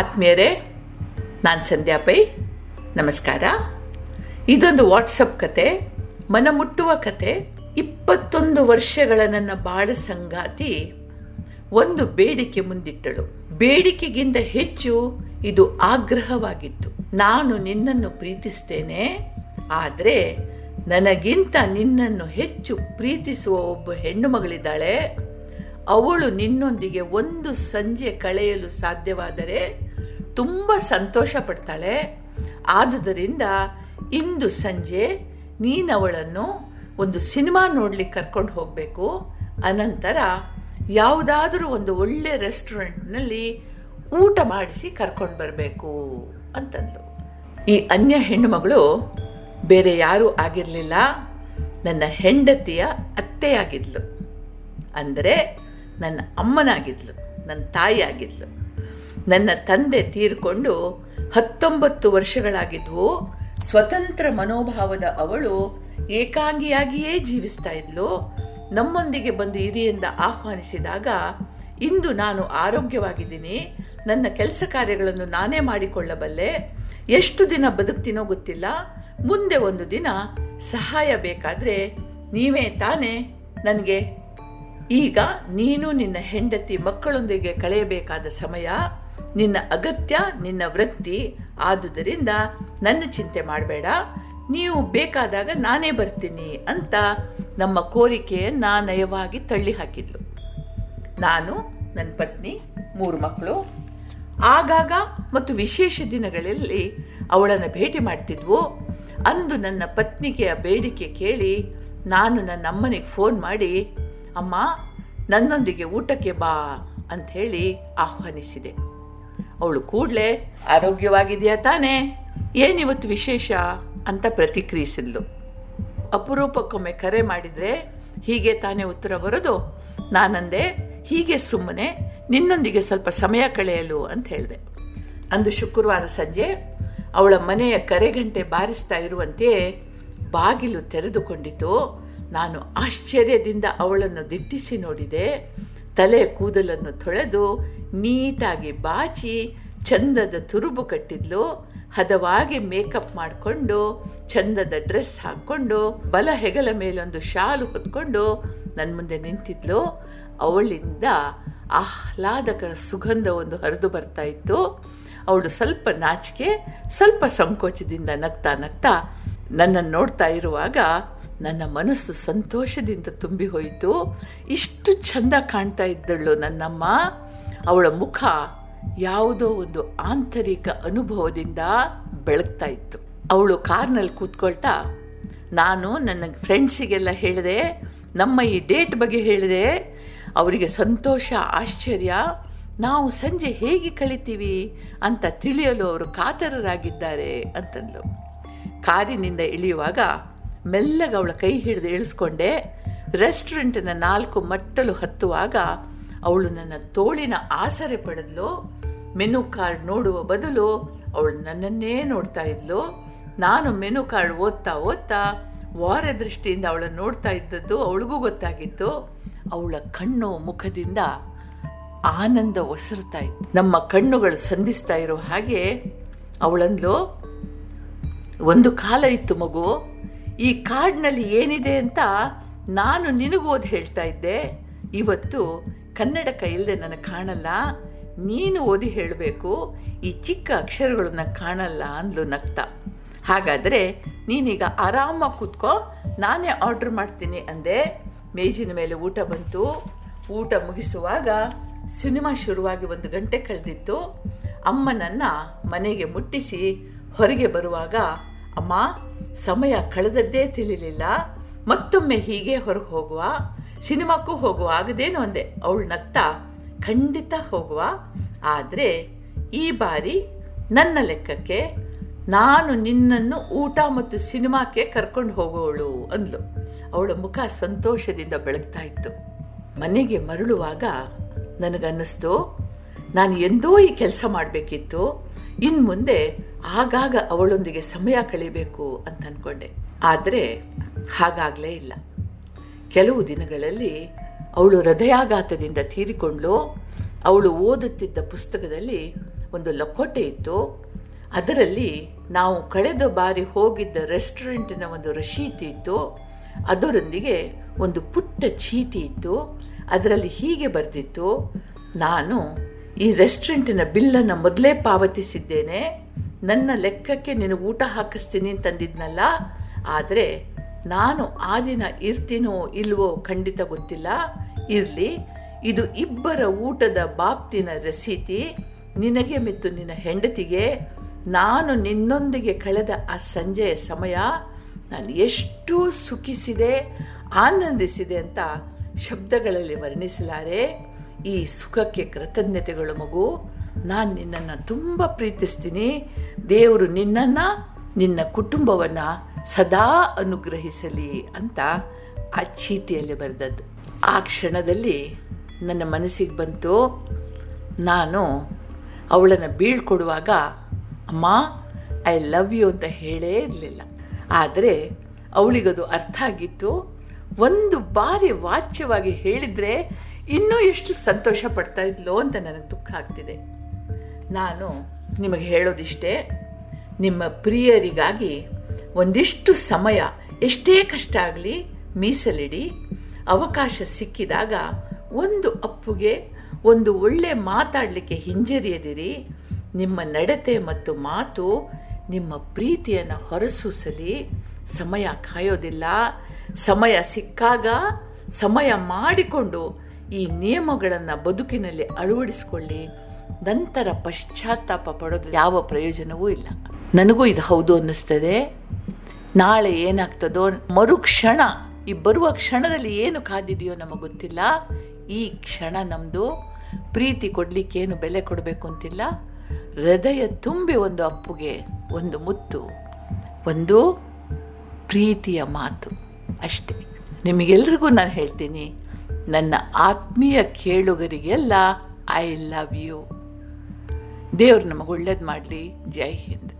ಆತ್ಮೀಯರೇ, ನಾನು ಸಂಧ್ಯಾ ಪೈ. ನಮಸ್ಕಾರ. ಇದೊಂದು ವಾಟ್ಸಪ್ ಕತೆ, ಮನಮುಟ್ಟುವ ಕತೆ, ಇಪ್ಪತ್ತೊಂದು ವರ್ಷಗಳ ನನ್ನ ಬಾಳ ಸಂಗಾತಿ. ಒಂದು ಬೇಡಿಕೆ ಮುಂದಿಟ್ಟಳು. ಬೇಡಿಕೆಗಿಂತ ಹೆಚ್ಚು ಇದು ಆಗ್ರಹವಾಗಿತ್ತು. ನಾನು ನಿನ್ನನ್ನು ಪ್ರೀತಿಸ್ತೇನೆ, ಆದರೆ ನನಗಿಂತ ನಿನ್ನನ್ನು ಹೆಚ್ಚು ಪ್ರೀತಿಸುವ ಒಬ್ಬ ಹೆಣ್ಣು ಮಗಳಿದ್ದಾಳೆ. ಅವಳು ನಿನ್ನೊಂದಿಗೆ ಒಂದು ಸಂಜೆ ಕಳೆಯಲು ಸಾಧ್ಯವಾದರೆ ತುಂಬ ಸಂತೋಷ ಪಡ್ತಾಳೆ. ಆದುದರಿಂದ ಇಂದು ಸಂಜೆ ನೀನವಳನ್ನು ಒಂದು ಸಿನಿಮಾ ನೋಡ್ಲಿಕ್ಕೆ ಕರ್ಕೊಂಡು ಹೋಗಬೇಕು. ಅನಂತರ ಯಾವುದಾದ್ರೂ ಒಂದು ಒಳ್ಳೆ ರೆಸ್ಟೋರೆಂಟ್ನಲ್ಲಿ ಊಟ ಮಾಡಿಸಿ ಕರ್ಕೊಂಡು ಬರಬೇಕು ಅಂತಂದು ಈ ಅನ್ಯ ಹೆಣ್ಣುಮಗಳು ಬೇರೆ ಯಾರೂ ಆಗಿರಲಿಲ್ಲ. ನನ್ನ ಹೆಂಡತಿಯ ಅತ್ತೆಯಾಗಿದ್ಲು. ಅಂದರೆ ನನ್ನ ಅಮ್ಮನಾಗಿದ್ಲು, ನನ್ನ ತಾಯಿ ಆಗಿದ್ಲು ನನ್ನ ತಂದೆ ತೀರ್ಕೊಂಡು ಹತ್ತೊಂಬತ್ತು ವರ್ಷಗಳಾಗಿದ್ವು ಸ್ವತಂತ್ರ ಮನೋಭಾವದ ಅವಳು ಏಕಾಂಗಿಯಾಗಿಯೇ ಜೀವಿಸ್ತಾ ಇದ್ಲು. ನಮ್ಮೊಂದಿಗೆ ಬಂದು ಹಿರಿಯಿಂದ ಆಹ್ವಾನಿಸಿದಾಗ, ಇಂದು ನಾನು ಆರೋಗ್ಯವಾಗಿದ್ದೀನಿ. ನನ್ನ ಕೆಲಸ ಕಾರ್ಯಗಳನ್ನು ನಾನೇ ಮಾಡಿಕೊಳ್ಳಬಲ್ಲೆ. ಎಷ್ಟು ದಿನ ಬದುಕ್ತೀನೋ ಗೊತ್ತಿಲ್ಲ. ಮುಂದೆ ಒಂದು ದಿನ ಸಹಾಯ ಬೇಕಾದರೆ ನೀವೇ ತಾನೇ ನನಗೆ, ಈಗ ನೀನು ನಿನ್ನ ಹೆಂಡತಿ ಮಕ್ಕಳೊಂದಿಗೆ ಕಳೆಯಬೇಕಾದ ಸಮಯ. ನಿನ್ನ ಅಗತ್ಯ, ನಿನ್ನ ವೃತ್ತಿ ಆದುದರಿಂದ ನನ್ನ ಚಿಂತೆ ಮಾಡಬೇಡ. ನೀವು ಬೇಕಾದಾಗ ನಾನೇ ಬರ್ತೀನಿ ಅಂತ ನಮ್ಮ ಕೋರಿಕೆಯನ್ನು ನಯವಾಗಿ ತಳ್ಳಿ ಹಾಕಿದ್ಲು ನಾನು ನನ್ನ ಪತ್ನಿ, ಮೂರು ಮಕ್ಕಳು. ಆಗಾಗ ಮತ್ತು ವಿಶೇಷ ದಿನಗಳಲ್ಲಿ ಅವಳನ್ನು ಭೇಟಿ ಮಾಡ್ತಿದ್ವು. ಅಂದು ನನ್ನ ಪತ್ನಿಗೆಯ ಬೇಡಿಕೆ ಕೇಳಿ ನಾನು ನನ್ನ ಅಮ್ಮನಿಗೆ ಫೋನ್ ಮಾಡಿ, ಅಮ್ಮ, ನನ್ನೊಂದಿಗೆ ಊಟಕ್ಕೆ ಬಾ ಅಂತ ಹೇಳಿ ಆಹ್ವಾನಿಸಿದೆ. ಅವಳು ಕೂಡಲೇ ಆರೋಗ್ಯವಾಗಿದೆಯಾ ತಾನೇ? ಏನಿವತ್ತು ವಿಶೇಷ ಅಂತ ಪ್ರತಿಕ್ರಿಯಿಸಿದ್ಲು. ಅಪರೂಪಕ್ಕೊಮ್ಮೆ ಕರೆ ಮಾಡಿದರೆ ಹೀಗೆ ತಾನೇ ಉತ್ತರ ಬರೋದು? ನಾನಂದೆ, ಹೀಗೆ ಸುಮ್ಮನೆ ನಿನ್ನೊಂದಿಗೆ ಸ್ವಲ್ಪ ಸಮಯ ಕಳೆಯಲು ಅಂತ ಹೇಳಿದೆ. ಅಂದು ಶುಕ್ರವಾರ ಸಂಜೆ ಅವಳ ಮನೆಯ ಕರೆಗಂಟೆ ಬಾರಿಸ್ತಾ ಇರುವಂತೆಯೇ ಬಾಗಿಲು ತೆರೆದುಕೊಂಡಿತು. ನಾನು ಆಶ್ಚರ್ಯದಿಂದ ಅವಳನ್ನು ದಿಟ್ಟಿಸಿ ನೋಡಿದೆ. ತಲೆ ಕೂದಲನ್ನು ತೊಳೆದು ನೀಟಾಗಿ ಬಾಚಿ ಚಂದದ ತುರುಬು ಕಟ್ಟಿದ್ಲು. ಹದವಾಗಿ ಮೇಕಪ್ ಮಾಡಿಕೊಂಡು ಚಂದದ ಡ್ರೆಸ್ ಹಾಕ್ಕೊಂಡು ಬಲ ಹೆಗಲ ಮೇಲೊಂದು ಶಾಲು ಹೊತ್ಕೊಂಡು ನನ್ನ ಮುಂದೆ ನಿಂತಿದ್ಲು. ಅವಳಿಂದ ಆಹ್ಲಾದಕರ ಸುಗಂಧ ಒಂದು ಹರಿದು ಬರ್ತಾ ಇತ್ತು. ಅವಳು ಸ್ವಲ್ಪ ನಾಚಿಕೆ, ಸ್ವಲ್ಪ ಸಂಕೋಚದಿಂದ ನಗ್ತಾ ನಗ್ತಾ ನನ್ನನ್ನು ನೋಡ್ತಾ ಇರುವಾಗ ನನ್ನ ಮನಸ್ಸು ಸಂತೋಷದಿಂದ ತುಂಬಿ ಹೋಯಿತು. ಇಷ್ಟು ಚಂದ ಕಾಣ್ತಾ ಇದ್ದಳು ನನ್ನಮ್ಮ. ಅವಳ ಮುಖ ಯಾವುದೋ ಒಂದು ಆಂತರಿಕ ಅನುಭವದಿಂದ ಬೆಳಗ್ತಾ ಇತ್ತು. ಅವಳು ಕಾರ್ನಲ್ಲಿ ಕೂತ್ಕೊಳ್ತಾ, ನಾನು ನನ್ನ ಫ್ರೆಂಡ್ಸಿಗೆಲ್ಲ ಹೇಳಿದೆ, ನಮ್ಮ ಈ ಡೇಟ್ ಬಗ್ಗೆ ಹೇಳಿದೆ. ಅವರಿಗೆ ಸಂತೋಷ, ಆಶ್ಚರ್ಯ, ನಾವು ಸಂಜೆ ಹೇಗೆ ಕಳಿತೀವಿ ಅಂತ ತಿಳಿಯಲು ಅವರು ಕಾತರರಾಗಿದ್ದಾರೆ ಅಂತಂದ್ಲು. ಕಾರಿನಿಂದ ಇಳಿಯುವಾಗ ಮೆಲ್ಲಗ ಅವಳ ಕೈ ಹಿಡಿದು ಇಳಿಸ್ಕೊಂಡೆ. ರೆಸ್ಟೋರೆಂಟಿನ ನಾಲ್ಕು ಮಟ್ಟಲು ಹತ್ತುವಾಗ ಅವಳು ನನ್ನ ತೋಳಿನ ಆಸರೆ ಪಡೆದ್ಲು. ಮೆನು ಕಾರ್ಡ್ ನೋಡುವ ಬದಲು ಅವಳು ನನ್ನನ್ನೇ ನೋಡ್ತಾ ಇದ್ಲು. ನಾನು ಮೆನು ಕಾರ್ಡ್ ಓದ್ತಾ ಓದ್ತಾ ವಾರ ದೃಷ್ಟಿಯಿಂದ ಅವಳನ್ನು ನೋಡ್ತಾ ಇದ್ದದ್ದು ಅವಳಿಗೂ ಗೊತ್ತಾಗಿತ್ತು. ಅವಳ ಕಣ್ಣು ಮುಖದಿಂದ ಆನಂದ ಒಸರ್ತಾ ಇತ್ತು. ನಮ್ಮ ಕಣ್ಣುಗಳು ಸಂಧಿಸ್ತಾ ಇರೋ ಹಾಗೆ ಅವಳಂದ್ಲು ಒಂದು ಕಾಲ ಇತ್ತು ಮಗು, ಈ ಕಾರ್ಡ್ನಲ್ಲಿ ಏನಿದೆ ಅಂತ ನಾನು ನಿನಗೂ ಓದಿ ಹೇಳ್ತಾ ಇದ್ದೆ. ಇವತ್ತು ಕನ್ನಡಕ ಇಲ್ಲದೆ ನನಗೆ ಕಾಣಲ್ಲ, ನೀನು ಓದಿ ಹೇಳಬೇಕು, ಈ ಚಿಕ್ಕ ಅಕ್ಷರಗಳನ್ನ ಕಾಣಲ್ಲ ಅಂದ್ಲು ನಗ್ತಾ ಹಾಗಾದರೆ ನೀನೀಗ ಆರಾಮಾಗಿ ಕೂತ್ಕೋ, ನಾನೇ ಆರ್ಡ್ರ್ ಮಾಡ್ತೀನಿ ಅಂದೆ. ಮೇಜಿನ ಮೇಲೆ ಊಟ ಬಂತು. ಊಟ ಮುಗಿಸುವಾಗ ಸಿನಿಮಾ ಶುರುವಾಗಿ ಒಂದು ಗಂಟೆ ಕಳೆದಿತ್ತು. ಅಮ್ಮನನ್ನು ಮನೆಗೆ ಮುಟ್ಟಿಸಿ ಹೊರಗೆ ಬರುವಾಗ ಅಮ್ಮ, ಸಮಯ ಕಳೆದದ್ದೇ ತಿಳಿಲಿಲ್ಲ. ಮತ್ತೊಮ್ಮೆ ಹೀಗೆ ಹೊರಗೆ ಹೋಗುವ. ಸಿನಿಮಾಕ್ಕೂ ಹೋಗುವ. ಆಗದೇನು ಅಂದೆ. ಅವಳು ನಗ್ತಾ, ಖಂಡಿತ ಹೋಗುವ. ಆದರೆ ಈ ಬಾರಿ ನನ್ನ ಲೆಕ್ಕಕ್ಕೆ ನಾನು ನಿನ್ನನ್ನು ಊಟ ಮತ್ತು ಸಿನಿಮಾಕ್ಕೆ ಕರ್ಕೊಂಡು ಹೋಗುವಳು ಅಂದ್ಲು. ಅವಳ ಮುಖ ಸಂತೋಷದಿಂದ ಬೆಳಗ್ತಾ ಇತ್ತು. ಮನೆಗೆ ಮರಳುವಾಗ ನನಗನ್ನಿಸ್ತು ನಾನು ಎಂದೋ ಈ ಕೆಲಸ ಮಾಡಬೇಕಿತ್ತು ಇನ್ನು ಮುಂದೆ ಆಗಾಗ ಅವಳೊಂದಿಗೆ ಸಮಯ ಕಳಿಬೇಕು ಅಂತ ಅಂದ್ಕೊಂಡೆ ಆದರೆ ಹಾಗಾಗಲೇ ಇಲ್ಲ. ಕೆಲವು ದಿನಗಳಲ್ಲಿ ಅವಳು ಹೃದಯಾಘಾತದಿಂದ ತೀರಿಕೊಂಡ್ಲು, ಅವಳು ಓದುತ್ತಿದ್ದ ಪುಸ್ತಕದಲ್ಲಿ ಒಂದು ಲಕೋಟೆ ಇತ್ತು. ಅದರಲ್ಲಿ ನಾವು ಕಳೆದ ಬಾರಿ ಹೋಗಿದ್ದ ರೆಸ್ಟೋರೆಂಟಿನ ಒಂದು ರಶೀತಿ ಇತ್ತು. ಅದರೊಂದಿಗೆ ಒಂದು ಪುಟ್ಟ ಚೀಟಿ ಇತ್ತು. ಅದರಲ್ಲಿ ಹೀಗೆ ಬರೆದಿತ್ತು, ನಾನು ಈ ರೆಸ್ಟೋರೆಂಟಿನ ಬಿಲ್ಲನ್ನು ಮೊದಲೇ ಪಾವತಿಸಿದ್ದೇನೆ. ನನ್ನ ಲೆಕ್ಕಕ್ಕೆ ನಿನಗೆ ಊಟ ಹಾಕಿಸ್ತೀನಿ ಅಂತಂದಿದ್ನಲ್ಲ ಆದರೆ ನಾನು ಆ ದಿನ ಇರ್ತೀನೋ ಇಲ್ವೋ ಖಂಡಿತ ಗೊತ್ತಿಲ್ಲ. ಇರಲಿ, ಇದು ಇಬ್ಬರ ಊಟದ ಬಾಪ್ತಿನ ರಸೀತಿ ನಿನಗೆ ಮತ್ತು ನಿನ್ನ ಹೆಂಡತಿಗೆ ನಾನು ನಿನ್ನೊಂದಿಗೆ ಕಳೆದ ಆ ಸಂಜೆಯ ಸಮಯ ನಾನು ಎಷ್ಟು ಸುಖಿಸಿದೆ, ಆನಂದಿಸಿದೆ ಅಂತ ಶಬ್ದಗಳಲ್ಲಿ ವರ್ಣಿಸಲಾರೆ. ಈ ಸುಖಕ್ಕೆ ಕೃತಜ್ಞತೆಗಳು ಮಗು. ನಾನು ನಿನ್ನನ್ನು ತುಂಬ ಪ್ರೀತಿಸ್ತೀನಿ. ದೇವರು ನಿನ್ನನ್ನು, ನಿನ್ನ ಕುಟುಂಬವನ್ನು ಸದಾ ಅನುಗ್ರಹಿಸಲಿ ಅಂತ ಆ ಚೀಟಿಯಲ್ಲಿ ಬರೆದದ್ದು. ಆ ಕ್ಷಣದಲ್ಲಿ ನನ್ನ ಮನಸ್ಸಿಗೆ ಬಂತು. ನಾನು ಅವಳನ್ನು ಬೀಳ್ಕೊಡುವಾಗ, ಅಮ್ಮ ಐ ಲವ್ ಯು ಅಂತ ಹೇಳೇ ಇರಲಿಲ್ಲ. ಆದರೆ ಅವಳಿಗದು ಅರ್ಥ ಆಗಿತ್ತು. ಒಂದು ಬಾರಿ ವಾಚ್ಯವಾಗಿ ಹೇಳಿದರೆ ಇನ್ನೂ ಎಷ್ಟು ಸಂತೋಷ ಪಡ್ತಾ ಇದ್ಲೋ ಅಂತ ನನಗೆ ದುಃಖ ಆಗ್ತಿದೆ. ನಾನು ನಿಮಗೆ ಹೇಳೋದಿಷ್ಟೇ, ನಿಮ್ಮ ಪ್ರಿಯರಿಗಾಗಿ ಒಂದಿಷ್ಟು ಸಮಯ ಎಷ್ಟೇ ಕಷ್ಟ ಆಗಲಿ ಮೀಸಲಿಡಿ, ಅವಕಾಶ ಸಿಕ್ಕಿದಾಗ ಒಂದು ಅಪ್ಪುಗೆ, ಒಂದು ಒಳ್ಳೆ ಮಾತಾಡಲಿಕ್ಕೆ ಹಿಂಜರಿಯದಿರಿ. ನಿಮ್ಮ ನಡತೆ ಮತ್ತು ಮಾತು ನಿಮ್ಮ ಪ್ರೀತಿಯನ್ನು ಹೊರಸೂಸಲಿ. ಸಮಯ ಕಾಯೋದಿಲ್ಲ. ಸಮಯ ಸಿಕ್ಕಾಗ ಸಮಯ ಮಾಡಿಕೊಂಡು ಈ ನಿಯಮಗಳನ್ನು ಬದುಕಿನಲ್ಲಿ ಅಳವಡಿಸಿಕೊಳ್ಳಿ. ನಂತರ ಪಶ್ಚಾತ್ತಾಪ ಪಡೋದು ಯಾವ ಪ್ರಯೋಜನವೂ ಇಲ್ಲ. ನನಗೂ ಇದು ಹೌದು ಅನ್ನಿಸ್ತದೆ. ನಾಳೆ ಏನಾಗ್ತದೋ ಮರುಕ್ಷಣ, ಈ ಬರುವ ಕ್ಷಣದಲ್ಲಿ ಏನು ಕಾದಿದೆಯೋ ನಮಗೆ ಗೊತ್ತಿಲ್ಲ. ಈ ಕ್ಷಣ ನಮ್ಮದು ಪ್ರೀತಿ ಕೊಡಲಿಕ್ಕೇನು ಬೆಲೆ ಕೊಡಬೇಕು ಅಂತಿಲ್ಲ. ಹೃದಯ ತುಂಬಿ ಒಂದು ಅಪ್ಪುಗೆ ಒಂದು ಮುತ್ತು, ಒಂದು ಪ್ರೀತಿಯ ಮಾತು ಅಷ್ಟೇ. ನಿಮಗೆಲ್ರಿಗೂ ನಾನು ಹೇಳ್ತೀನಿ ನನ್ನ ಆತ್ಮೀಯ ಕೇಳುಗರಿಗೆಲ್ಲ ಐ ಲವ್ ಯು ದೇವ್ರು ನಮಗೆ ಒಳ್ಳೇದು ಮಾಡಲಿ. ಜೈ ಹಿಂದ್.